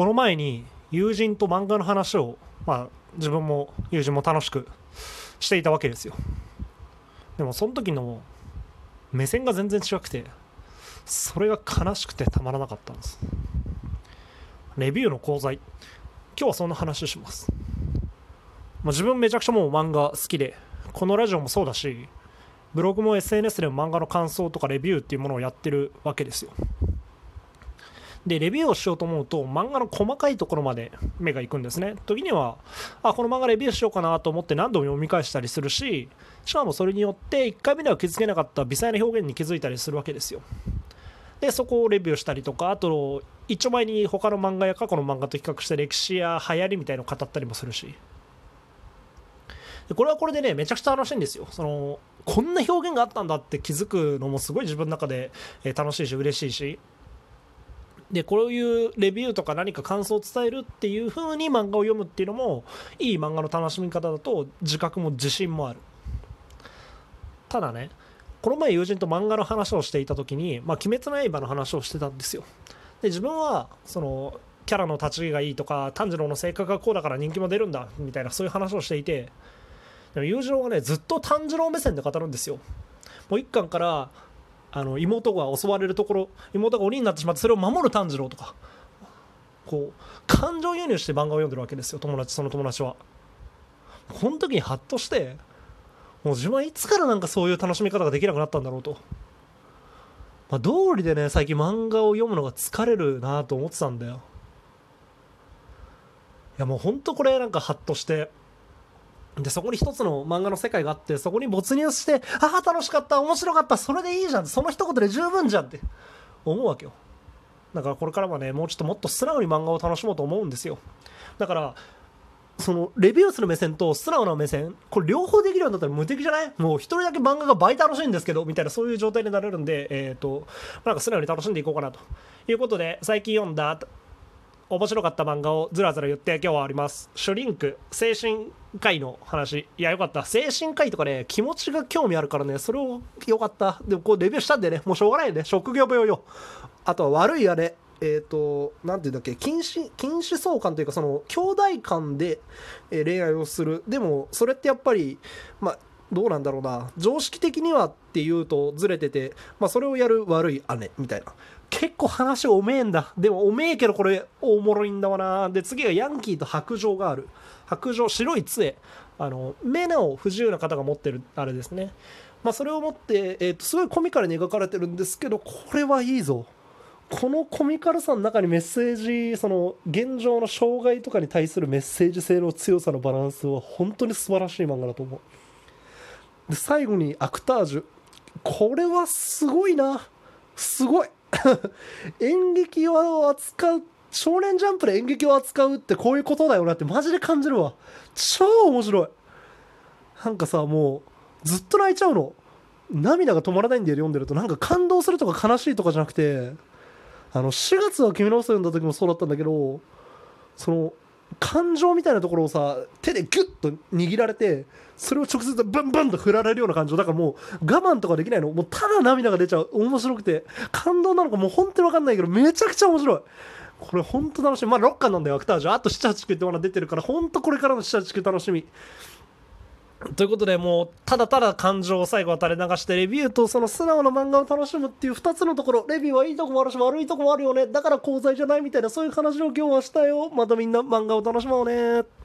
この前に友人と漫画の話を、まあ、自分も友人も楽しくしていたわけですよ。でもその時の目線が全然違くてそれが悲しくてたまらなかったんです。レビューの講座今日はそんな話します、まあ、自分めちゃくちゃもう漫画好きでこのラジオもそうだしブログも SNS でも漫画の感想とかレビューっていうものをやってるわけですよ。でレビューをしようと思うと漫画の細かいところまで目がいくんですね。時にはあこの漫画レビューしようかなと思って何度も読み返したりするししかもそれによって1回目では気づけなかった微細な表現に気づいたりするわけですよ。でそこをレビューしたりとかあと一丁前に他の漫画や過去の漫画と比較して歴史や流行りみたいのを語ったりもするし。これはこれでねめちゃくちゃ楽しいんですよ。そのこんな表現があったんだって気づくのもすごい自分の中で楽しいし嬉しいし。でこういうレビューとか何か感想を伝えるっていう風に漫画を読むっていうのもいい漫画の楽しみ方だと自覚も自信もある。ただねこの前友人と漫画の話をしていた時に「まあ、鬼滅の刃」の話をしてたんですよ。で自分はそのキャラの立ち位がいいとか炭治郎の性格がこうだから人気も出るんだみたいなそういう話をしていてでも裕次郎がねずっと炭治郎目線で語るんですよ。もう一巻からあの妹が襲われるところ妹が鬼になってしまってそれを守る炭治郎とかこう感情輸入して漫画を読んでるわけですよ友達その友達は。この時にハッとしてもう自分はいつからなんかそういう楽しみ方ができなくなったんだろうと、まあ、道理でね最近漫画を読むのが疲れるなと思ってたんだよ。いやもうほんとこれなんかハッとしてでそこに一つの漫画の世界があってそこに没入してああ楽しかった面白かったそれでいいじゃんその一言で十分じゃんって思うわけよ。だからこれからはねもうちょっともっと素直に漫画を楽しもうと思うんですよ。だからそのレビューする目線と素直な目線これ両方できるようになったら無敵じゃない？もう一人だけ漫画が倍楽しいんですけどみたいなそういう状態になれるんでえっ、ー、となんか素直に楽しんでいこうかなと。いうことで最近読んだ面白かった漫画をずらずら言って今日はあります。シュリンク精神科医の話。いやよかった。精神科医とかね気持ちが興味あるからねそれをよかった。でもこうレビューしたんでねもうしょうがないよね。職業病よ。あとは悪いあれ。えっ、ー、と、なんていうんだっけ、禁止、禁止相関というか、その、兄弟間で、恋愛をする。でも、それってやっぱり、まあ、どうなんだろうな。常識的にはっていうとずれてて、まあ、それをやる悪い姉みたいな。結構話おめえんだ。でもおめえけどこれおもろいんだわな。で、次はヤンキーと白状がある。白状、白い杖。あの、目の不自由な方が持ってるあれですね。まあ、それを持って、えー、とすごいコミカルに描かれてるんですけど、これはいいぞ。このコミカルさの中にメッセージその現状の障害とかに対するメッセージ性の強さのバランスは本当に素晴らしい漫画だと思うで最後にアクタージュ。これはすごいな。すごい。演劇を扱う少年ジャンプで演劇を扱うってこういうことだよなってマジで感じるわ。超面白い。なんかさもうずっと泣いちゃうの。涙が止まらないんだよ読んでると。なんか感動するとか悲しいとかじゃなくてあの4月は君の嘘読んだ時もそうだったんだけどその感情みたいなところをさ手でギュッと握られてそれを直接ブンブンと振られるような感情だからもう我慢とかできないの。もうただ涙が出ちゃう。面白くて。感動なのかもう本当に分かんないけどめちゃくちゃ面白い。これ本当楽しみ。まあ6巻なんだよ。アクタージュ。あと789ってまだ出てるから本当これからの789楽しみ。ということでもうただただ感情を最後は垂れ流してレビューとその素直な漫画を楽しむっていう2つのところ。レビューはいいとこもあるし悪いとこもあるよねだから功罪じゃないみたいなそういう話を今日はしたよ。またみんな漫画を楽しもうね。